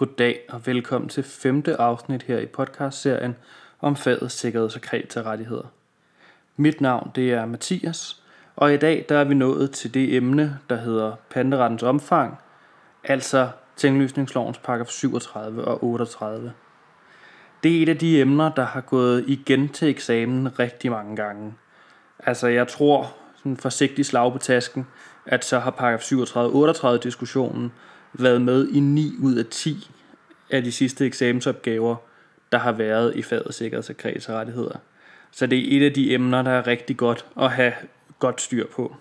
Goddag og velkommen til femte afsnit her i podcastserien om faget sikkerheds- og kreditorrettigheder. Mit navn det er Mathias, og i dag der er vi nået til det emne, der hedder panderettens omfang, altså tinglysningslovens paragraf 37 og 38. Det er et af de emner, der har gået igen til eksamen rigtig mange gange. Altså jeg tror, sådan forsigtig slag på tasken, at så har paragraf 37 38 diskussionen været med i 9 ud af 10 af de sidste eksamensopgaver, der har været i faget sikkerheds- og kredsrettigheder. Så det er et af de emner, der er rigtig godt at have godt styr på.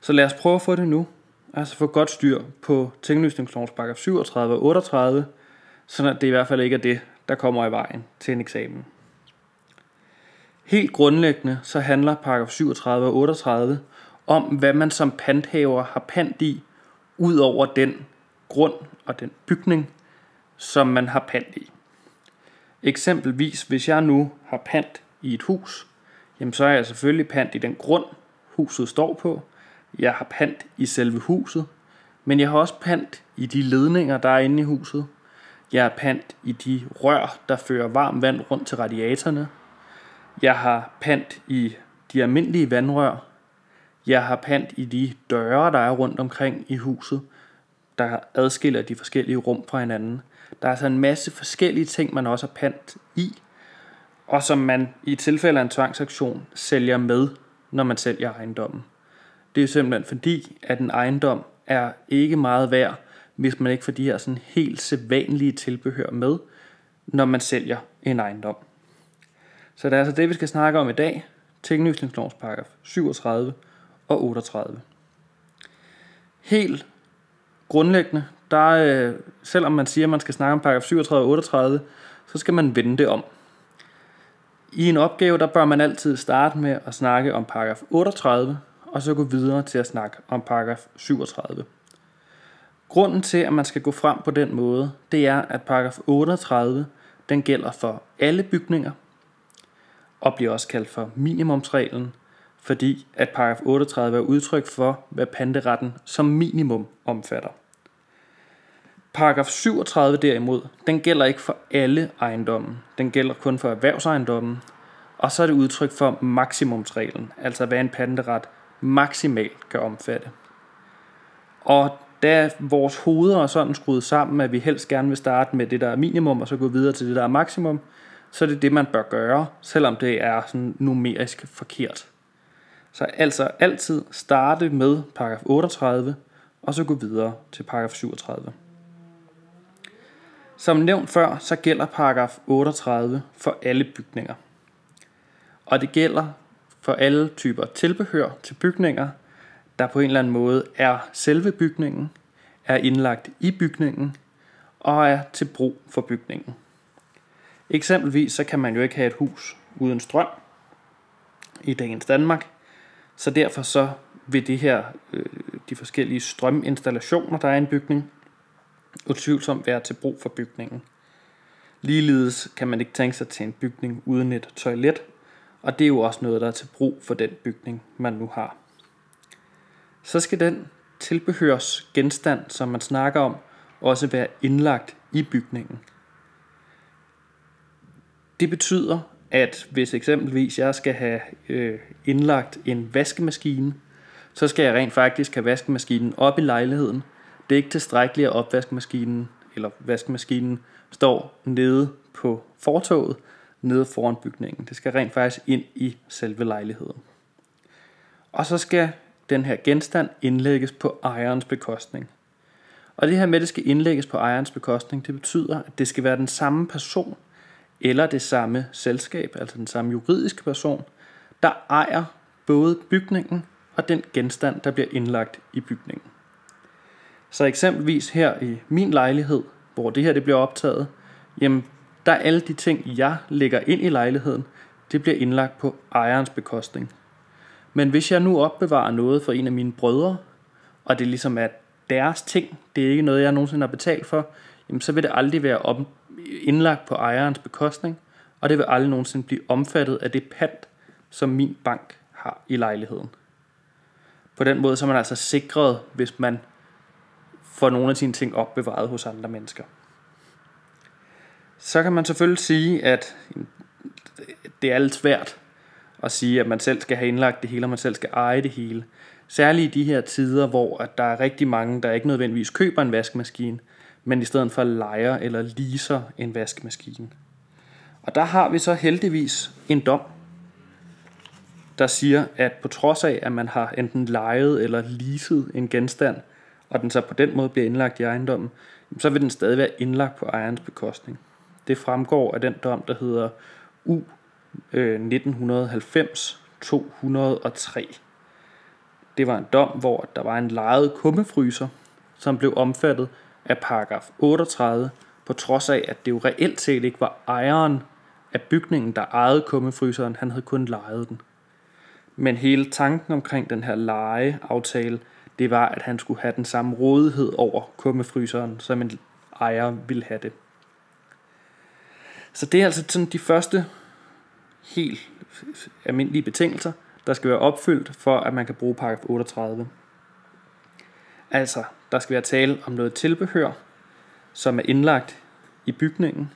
Så lad os prøve at få det nu. Altså få godt styr på tinglysningslovens paragraf 37 og 38, så det i hvert fald ikke er det, der kommer i vejen til en eksamen. Helt grundlæggende så handler paragraf 37 og 38 om, hvad man som panthaver har pant i, ud over den grund og den bygning, som man har pant i. Eksempelvis, hvis jeg nu har pant i et hus, jamen så er jeg selvfølgelig pant i den grund, huset står på. Jeg har pant i selve huset, men jeg har også pant i de ledninger, der er inde i huset. Jeg har pant i de rør, der fører varmt vand rundt til radiatorerne. Jeg har pant i de almindelige vandrør. Jeg har pant i de døre, der er rundt omkring i huset, der adskiller de forskellige rum fra hinanden. Der er altså en masse forskellige ting, man også har pant i, og som man i tilfælde af en tvangsaktion sælger med, når man sælger ejendommen. Det er simpelthen fordi, at en ejendom er ikke meget værd, hvis man ikke får de her sådan helt sædvanlige tilbehør med, når man sælger en ejendom. Så det er altså det, vi skal snakke om i dag. Tinglysningslovens paragraf 37 og 38. Helt grundlæggende, der øh, selvom man siger, at man skal snakke om paragraf 37 og 38, så skal man vende det om. I en opgave, der bør man altid starte med at snakke om paragraf 38, og så gå videre til at snakke om paragraf 37. Grunden til, at man skal gå frem på den måde, det er, at paragraf 38, den gælder for alle bygninger, og bliver også kaldt for minimumsreglen, fordi at paragraf 38 er udtryk for, hvad panteretten som minimum omfatter. Paragraf 37 derimod, den gælder ikke for alle ejendomme. Den gælder kun for erhvervsejendommen. Og så er det udtryk for maksimumsreglen, altså hvad en panteret maksimalt kan omfatte. Og da vores hoveder er sådan skruet sammen, at vi helst gerne vil starte med det, der er minimum, og så gå videre til det, der er maksimum, så er det det, man bør gøre, selvom det er sådan numerisk forkert. Så altså altid starte med paragraf 38, og så gå videre til paragraf 37. Som nævnt før, så gælder paragraf 38 for alle bygninger. Og det gælder for alle typer tilbehør til bygninger, der på en eller anden måde er selve bygningen, er indlagt i bygningen og er til brug for bygningen. Eksempelvis så kan man jo ikke have et hus uden strøm i dagens Danmark, så derfor så vil det her, øh, de forskellige strøminstallationer, der er i en bygning, utvivlsomt være til brug for bygningen. Ligeledes kan man ikke tænke sig til en bygning uden et toilet, og det er jo også noget, der er til brug for den bygning, man nu har. Så skal den tilbehørs genstand, som man snakker om, også være indlagt i bygningen. Det betyder, at hvis eksempelvis jeg skal have øh, indlagt en vaskemaskine, så skal jeg rent faktisk have vaskemaskinen op i lejligheden. Det er ikke tilstrækkeligt, at opvaskemaskinen eller vaskemaskinen står nede på fortoget, nede foran bygningen. Det skal rent faktisk ind i selve lejligheden. Og så skal den her genstand indlægges på ejerens bekostning. Og det her med, at det skal indlægges på ejerens bekostning, det betyder, at det skal være den samme person, eller det samme selskab, altså den samme juridiske person, der ejer både bygningen og den genstand, der bliver indlagt i bygningen. Så eksempelvis her i min lejlighed, hvor det her det bliver optaget, jamen der er alle de ting, jeg lægger ind i lejligheden, det bliver indlagt på ejerens bekostning. Men hvis jeg nu opbevarer noget for en af mine brødre, og det ligesom er deres ting, det er ikke noget, jeg nogensinde har betalt for, jamen så vil det aldrig være op, indlagt på ejerens bekostning, og det vil aldrig nogensinde blive omfattet af det pant, som min bank har i lejligheden. På den måde så er man altså sikret, hvis man får nogle af sine ting opbevaret hos andre mennesker. Så kan man selvfølgelig sige, at det er lidt svært at sige, at man selv skal have indlagt det hele, og man selv skal eje det hele. Særligt i de her tider, hvor at der er rigtig mange, der ikke nødvendigvis køber en vaskemaskine, men i stedet for lejer eller leaser en vaskemaskine. Og der har vi så heldigvis en dom, der siger, at på trods af, at man har enten lejet eller leaset en genstand, og den så på den måde bliver indlagt i ejendommen, så vil den stadig være indlagt på ejerens bekostning. Det fremgår af den dom, der hedder U øh, 1990 203. Det var en dom, hvor der var en lejet kummefryser, som blev omfattet af paragraf 38, på trods af, at det jo reelt set ikke var ejeren af bygningen, der ejede kummefryseren, han havde kun lejet den. Men hele tanken omkring den her lejeaftale, det var, at han skulle have den samme rådighed over kummefryseren, som en ejer ville have det. Så det er altså sådan de første helt almindelige betingelser, der skal være opfyldt for, at man kan bruge paragraf 38. Altså, der skal være tale om noget tilbehør, som er indlagt i bygningen.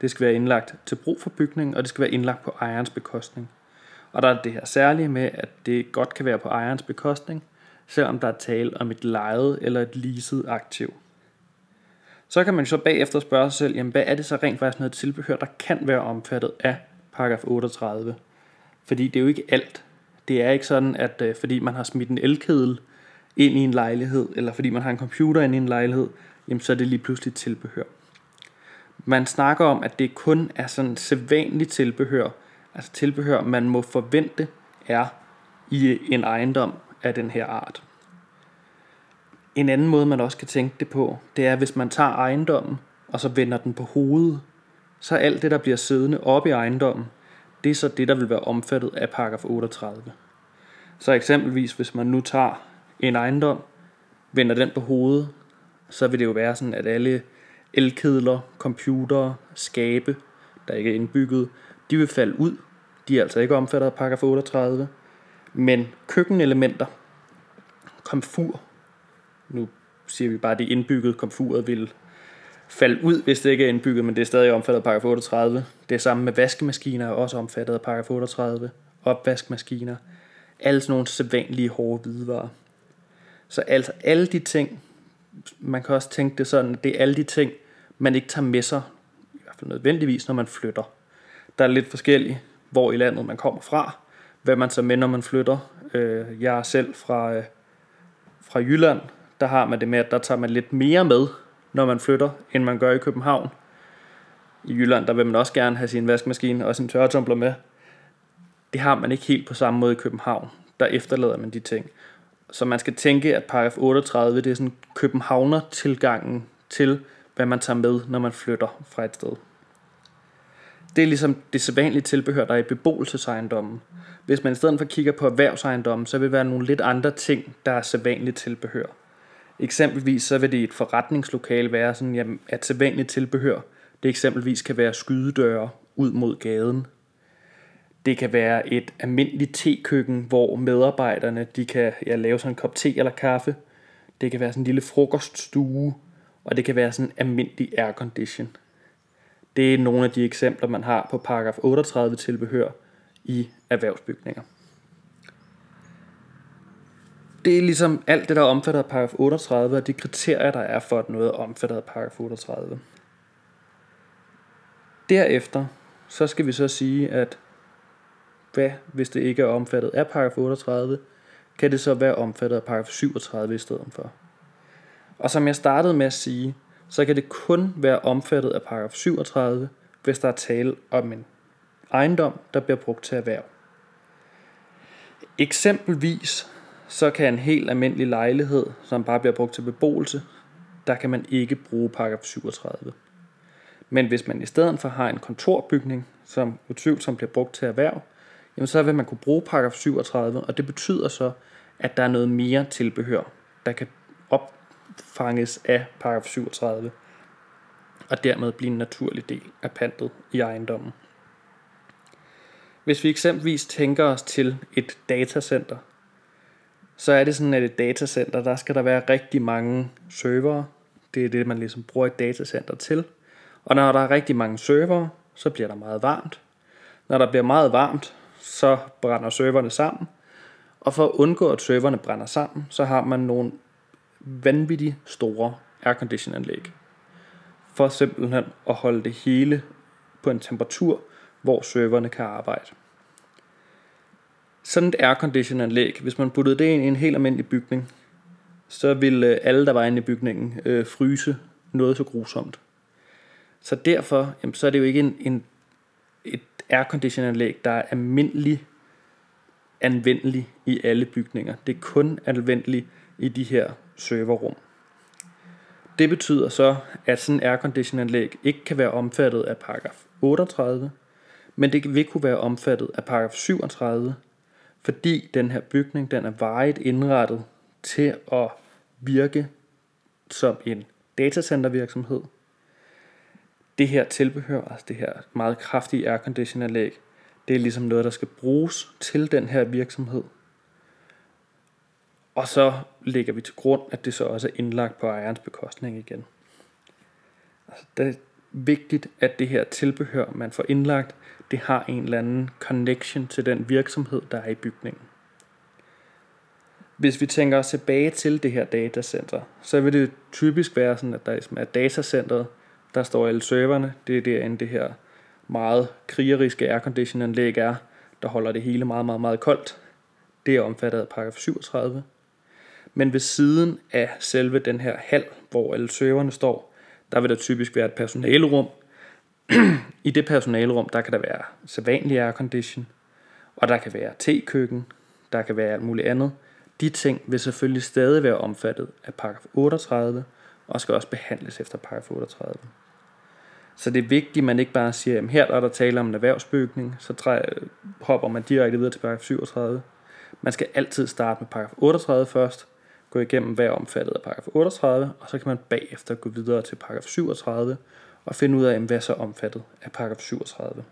Det skal være indlagt til brug for bygningen, og det skal være indlagt på ejerens bekostning. Og der er det her særlige med, at det godt kan være på ejerens bekostning, selvom der er tale om et lejet eller et leaset aktiv. Så kan man så bagefter spørge sig selv, jamen hvad er det så rent faktisk noget tilbehør, der kan være omfattet af paragraf 38? Fordi det er jo ikke alt. Det er ikke sådan, at øh, fordi man har smidt en elkedel ind i en lejlighed, eller fordi man har en computer ind i en lejlighed, jamen så er det lige pludselig tilbehør. Man snakker om, at det kun er sådan sædvanligt tilbehør, altså tilbehør, man må forvente er i en ejendom af den her art. En anden måde, man også kan tænke det på, det er, hvis man tager ejendommen, og så vender den på hovedet, så alt det, der bliver siddende oppe i ejendommen, det er så det, der vil være omfattet af paragraf 38. Så eksempelvis, hvis man nu tager en ejendom, vender den på hovedet, så vil det jo være sådan, at alle elkedler, computere, skabe, der ikke er indbygget, de vil falde ud. De er altså ikke omfattet af paragraf 38. Men køkkenelementer, komfur, nu siger vi bare, at det indbyggede komfuret vil falde ud, hvis det ikke er indbygget, men det er stadig omfattet af paragraf 38. Det er samme med vaskemaskiner, er også omfattet af paragraf 38. Opvaskemaskiner. Alle sådan nogle sædvanlige hårde hvidevarer. Så altså alle de ting, man kan også tænke det sådan, det er alle de ting, man ikke tager med sig, i hvert fald nødvendigvis, når man flytter. Der er lidt forskelligt, hvor i landet man kommer fra, hvad man så med, når man flytter. Øh, jeg er selv fra, øh, fra Jylland, der har man det med, at der tager man lidt mere med, når man flytter, end man gør i København. I Jylland, der vil man også gerne have sin vaskemaskine og sin tørretumbler med. Det har man ikke helt på samme måde i København. Der efterlader man de ting. Så man skal tænke, at paragraf 38, det er sådan københavner-tilgangen til, hvad man tager med, når man flytter fra et sted. Det er ligesom det sædvanlige tilbehør, der er i beboelsesejendommen. Hvis man i stedet for kigger på erhvervsejendommen, så vil der være nogle lidt andre ting, der er sædvanligt tilbehør. Eksempelvis så vil det i et forretningslokale være sådan, jamen, at sædvanligt tilbehør, det eksempelvis kan være skydedøre ud mod gaden. Det kan være et almindeligt tekøkken, hvor medarbejderne de kan ja, lave sådan en kop te eller kaffe. Det kan være sådan en lille frokoststue, og det kan være sådan en almindelig aircondition. Det er nogle af de eksempler, man har på paragraf 38 tilbehør i erhvervsbygninger. Det er ligesom alt det, der er omfattet af paragraf 38, og de kriterier, der er for, at noget er omfattet af paragraf 38. Derefter, så skal vi så sige, at hvad, hvis det ikke er omfattet af paragraf 38, kan det så være omfattet af paragraf 37 i stedet for. Og som jeg startede med at sige, så kan det kun være omfattet af paragraf 37, hvis der er tale om en ejendom, der bliver brugt til erhverv. Eksempelvis så kan en helt almindelig lejlighed, som bare bliver brugt til beboelse, der kan man ikke bruge paragraf 37. Men hvis man i stedet for har en kontorbygning, som utvivlsomt bliver brugt til erhverv, jamen så vil man kunne bruge paragraf 37, og det betyder så, at der er noget mere tilbehør, der kan opfanges af paragraf 37, og dermed blive en naturlig del af pantet i ejendommen. Hvis vi eksempelvis tænker os til et datacenter, så er det sådan, at et datacenter, der skal der være rigtig mange servere. Det er det, man ligesom bruger et datacenter til. Og når der er rigtig mange servere, så bliver der meget varmt. Når der bliver meget varmt, så brænder serverne sammen. Og for at undgå, at serverne brænder sammen, så har man nogle vanvittigt store aircondition anlæg. For simpelthen at holde det hele på en temperatur, hvor serverne kan arbejde. Sådan et aircondition anlæg, hvis man puttede det ind i en helt almindelig bygning, så ville øh, alle, der var inde i bygningen, øh, fryse noget så grusomt. Så derfor, jamen, så er det jo ikke en, en, airconditionanlæg, der er almindelig anvendelig i alle bygninger. Det er kun anvendelig i de her serverrum. Det betyder så, at sådan en airconditionanlæg ikke kan være omfattet af paragraf 38, men det vil kunne være omfattet af paragraf 37, fordi den her bygning den er vejet indrettet til at virke som en datacentervirksomhed. Det her tilbehør, altså det her meget kraftige airconditionanlæg, det er ligesom noget, der skal bruges til den her virksomhed. Og så lægger vi til grund, at det så også er indlagt på ejerens bekostning igen. Altså, det er vigtigt, at det her tilbehør, man får indlagt, det har en eller anden connection til den virksomhed, der er i bygningen. Hvis vi tænker os tilbage til det her datacenter, så vil det typisk være sådan, at der ligesom er datacenteret, der står alle serverne, det er derinde det her meget krigeriske aircondition anlæg er, der holder det hele meget, meget, meget koldt. Det er omfattet af paragraf 37. Men ved siden af selve den her hal, hvor alle serverne står, der vil der typisk være et personalerum. I det personalerum, der kan der være sædvanlig aircondition, og der kan være tekøkken, der kan være alt muligt andet. De ting vil selvfølgelig stadig være omfattet af paragraf 38, og skal også behandles efter paragraf 38. Så det er vigtigt, at man ikke bare siger, at her er der tale om en erhvervsbygning, så træ, hopper man direkte videre til paragraf 37. Man skal altid starte med paragraf 38 først, gå igennem hvad er omfattet af paragraf 38, og så kan man bagefter gå videre til paragraf 37 og finde ud af, hvad er så omfattet af paragraf 37.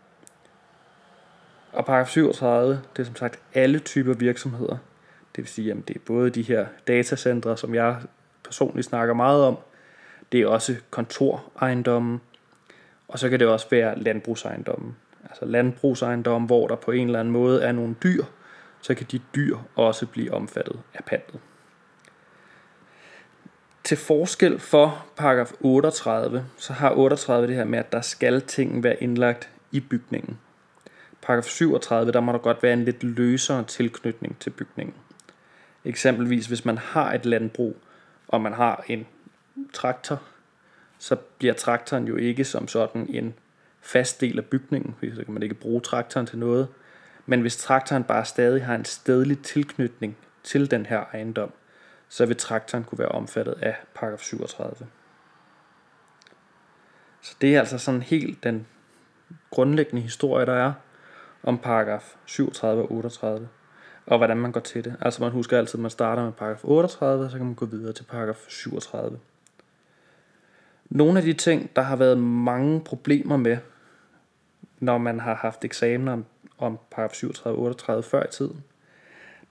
Og paragraf 37, det er som sagt alle typer virksomheder. Det vil sige, at det er både de her datacentre, som jeg personligt snakker meget om. Det er også kontorejendomme, og så kan det også være landbrugsejendomme. Altså landbrugsejendomme, hvor der på en eller anden måde er nogle dyr, så kan de dyr også blive omfattet af pantet. Til forskel for paragraf 38, så har 38 det her med, at der skal ting være indlagt i bygningen. Paragraf 37, der må der godt være en lidt løsere tilknytning til bygningen. Eksempelvis hvis man har et landbrug, og man har en traktor, så bliver traktoren jo ikke som sådan en fast del af bygningen, fordi så kan man ikke bruge traktoren til noget. Men hvis traktoren bare stadig har en stedlig tilknytning til den her ejendom, så vil traktoren kunne være omfattet af paragraf 37. Så det er altså sådan helt den grundlæggende historie, der er om paragraf 37 og 38, og hvordan man går til det. Altså man husker altid, at man starter med paragraf 38, og så kan man gå videre til paragraf 37. Nogle af de ting, der har været mange problemer med, når man har haft eksamener om, om paragraf 37 og 38 før i tiden,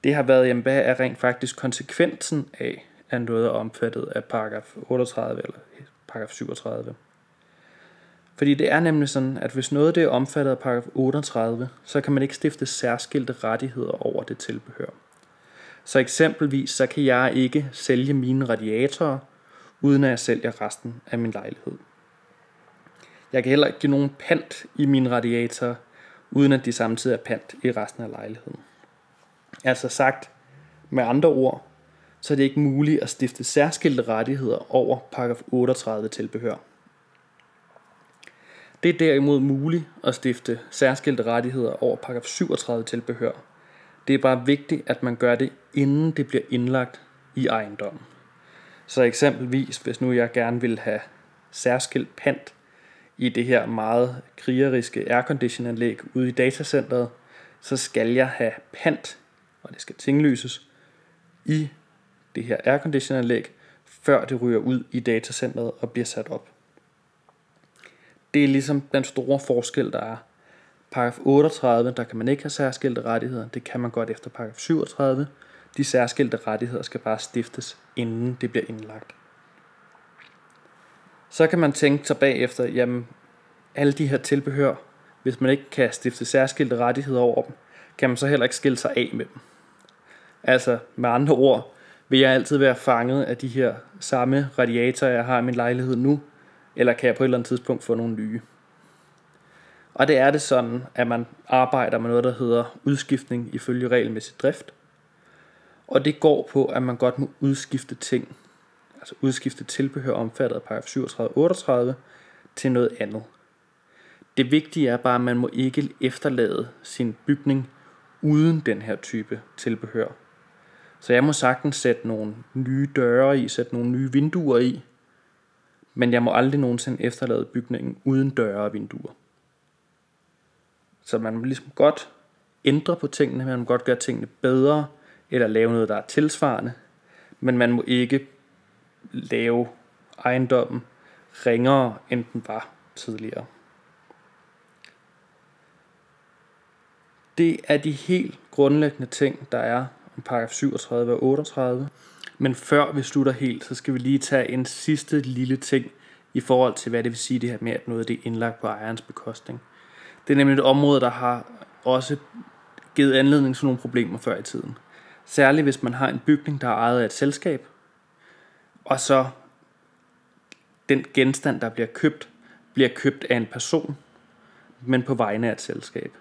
det har været, jamen, hvad er rent faktisk konsekvensen af, at noget er omfattet af paragraf 38 eller paragraf 37. Fordi det er nemlig sådan, at hvis noget det er omfattet af paragraf 38, så kan man ikke stifte særskilte rettigheder over det tilbehør. Så eksempelvis så kan jeg ikke sælge mine radiatorer, uden at jeg sælger resten af min lejlighed. Jeg kan heller ikke give nogen pant i min radiator, uden at de samtidig er pant i resten af lejligheden. Altså sagt med andre ord, så er det ikke muligt at stifte særskilte rettigheder over paragraf 38 tilbehør. Det er derimod muligt at stifte særskilte rettigheder over paragraf 37 tilbehør. Det er bare vigtigt, at man gør det, inden det bliver indlagt i ejendommen. Så eksempelvis, hvis nu jeg gerne vil have særskilt pant i det her meget krigeriske airconditionanlæg ude i datacenteret, så skal jeg have pant og det skal tinglyses i det her airconditionanlæg, før det ryger ud i datacenteret og bliver sat op. Det er ligesom den store forskel, der er. Paragraf 38, der kan man ikke have særskilte rettigheder. Det kan man godt efter paragraf 37. De særskilte rettigheder skal bare stiftes, inden det bliver indlagt. Så kan man tænke sig bagefter, jamen alle de her tilbehør, hvis man ikke kan stifte særskilte rettigheder over dem, kan man så heller ikke skille sig af med dem. Altså med andre ord, vil jeg altid være fanget af de her samme radiatorer, jeg har i min lejlighed nu, eller kan jeg på et eller andet tidspunkt få nogle nye? Og det er det sådan, at man arbejder med noget, der hedder udskiftning ifølge regelmæssig drift. Og det går på, at man godt må udskifte ting, altså udskifte tilbehør omfattet af paragraf 37 38 til noget andet. Det vigtige er bare, at man må ikke efterlade sin bygning uden den her type tilbehør. Så jeg må sagtens sætte nogle nye døre i, sætte nogle nye vinduer i, men jeg må aldrig nogensinde efterlade bygningen uden døre og vinduer. Så man må ligesom godt ændre på tingene, man må godt gøre tingene bedre, eller lave noget, der er tilsvarende, men man må ikke lave ejendommen ringere, end den var tidligere. Det er de helt grundlæggende ting, der er om paragraf 37 og 38. Men før vi slutter helt, så skal vi lige tage en sidste lille ting i forhold til, hvad det vil sige det her med, at noget det er indlagt på ejerens bekostning. Det er nemlig et område, der har også givet anledning til nogle problemer før i tiden. Særligt hvis man har en bygning, der er ejet af et selskab, og så den genstand, der bliver købt, bliver købt af en person, men på vegne af et selskab.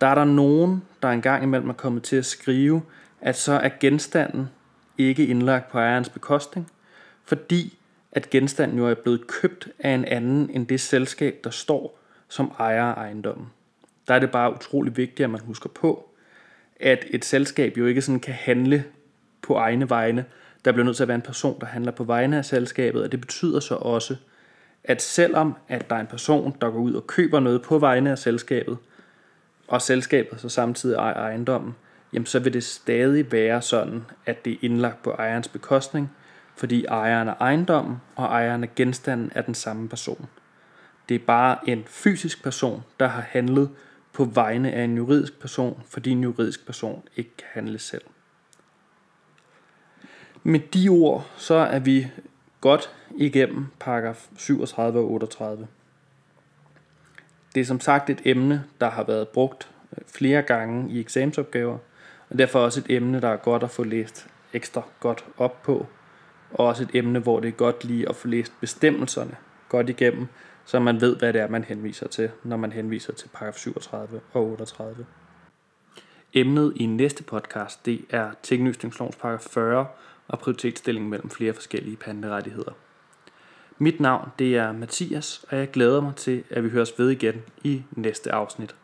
Der er der nogen, der engang imellem er kommet til at skrive, at så er genstanden ikke indlagt på ejerens bekostning, fordi at genstanden jo er blevet købt af en anden end det selskab, der står som ejer af ejendommen. Der er det bare utrolig vigtigt, at man husker på, at et selskab jo ikke sådan kan handle på egne vegne. Der bliver nødt til at være en person, der handler på vegne af selskabet, og det betyder så også, at selvom at der er en person, der går ud og køber noget på vegne af selskabet, og selskabet så samtidig ejer ejendommen, jamen så vil det stadig være sådan, at det er indlagt på ejerens bekostning, fordi ejeren af ejendommen og ejeren af genstanden er den samme person. Det er bare en fysisk person, der har handlet på vegne af en juridisk person, fordi en juridisk person ikke kan handle selv. Med de ord, så er vi godt igennem paragraf 37 og 38. Det er som sagt et emne, der har været brugt øh, flere gange i eksamensopgaver, og derfor også et emne, der er godt at få læst ekstra godt op på, og også et emne, hvor det er godt lige at få læst bestemmelserne godt igennem, så man ved, hvad det er, man henviser til, når man henviser til paragraf 37 og 38. Emnet i næste podcast, det er tinglysningslovens paragraf 40 og prioritetsstillingen mellem flere forskellige panderettigheder. Mit navn det er Mathias, og jeg glæder mig til, at vi høres ved igen i næste afsnit.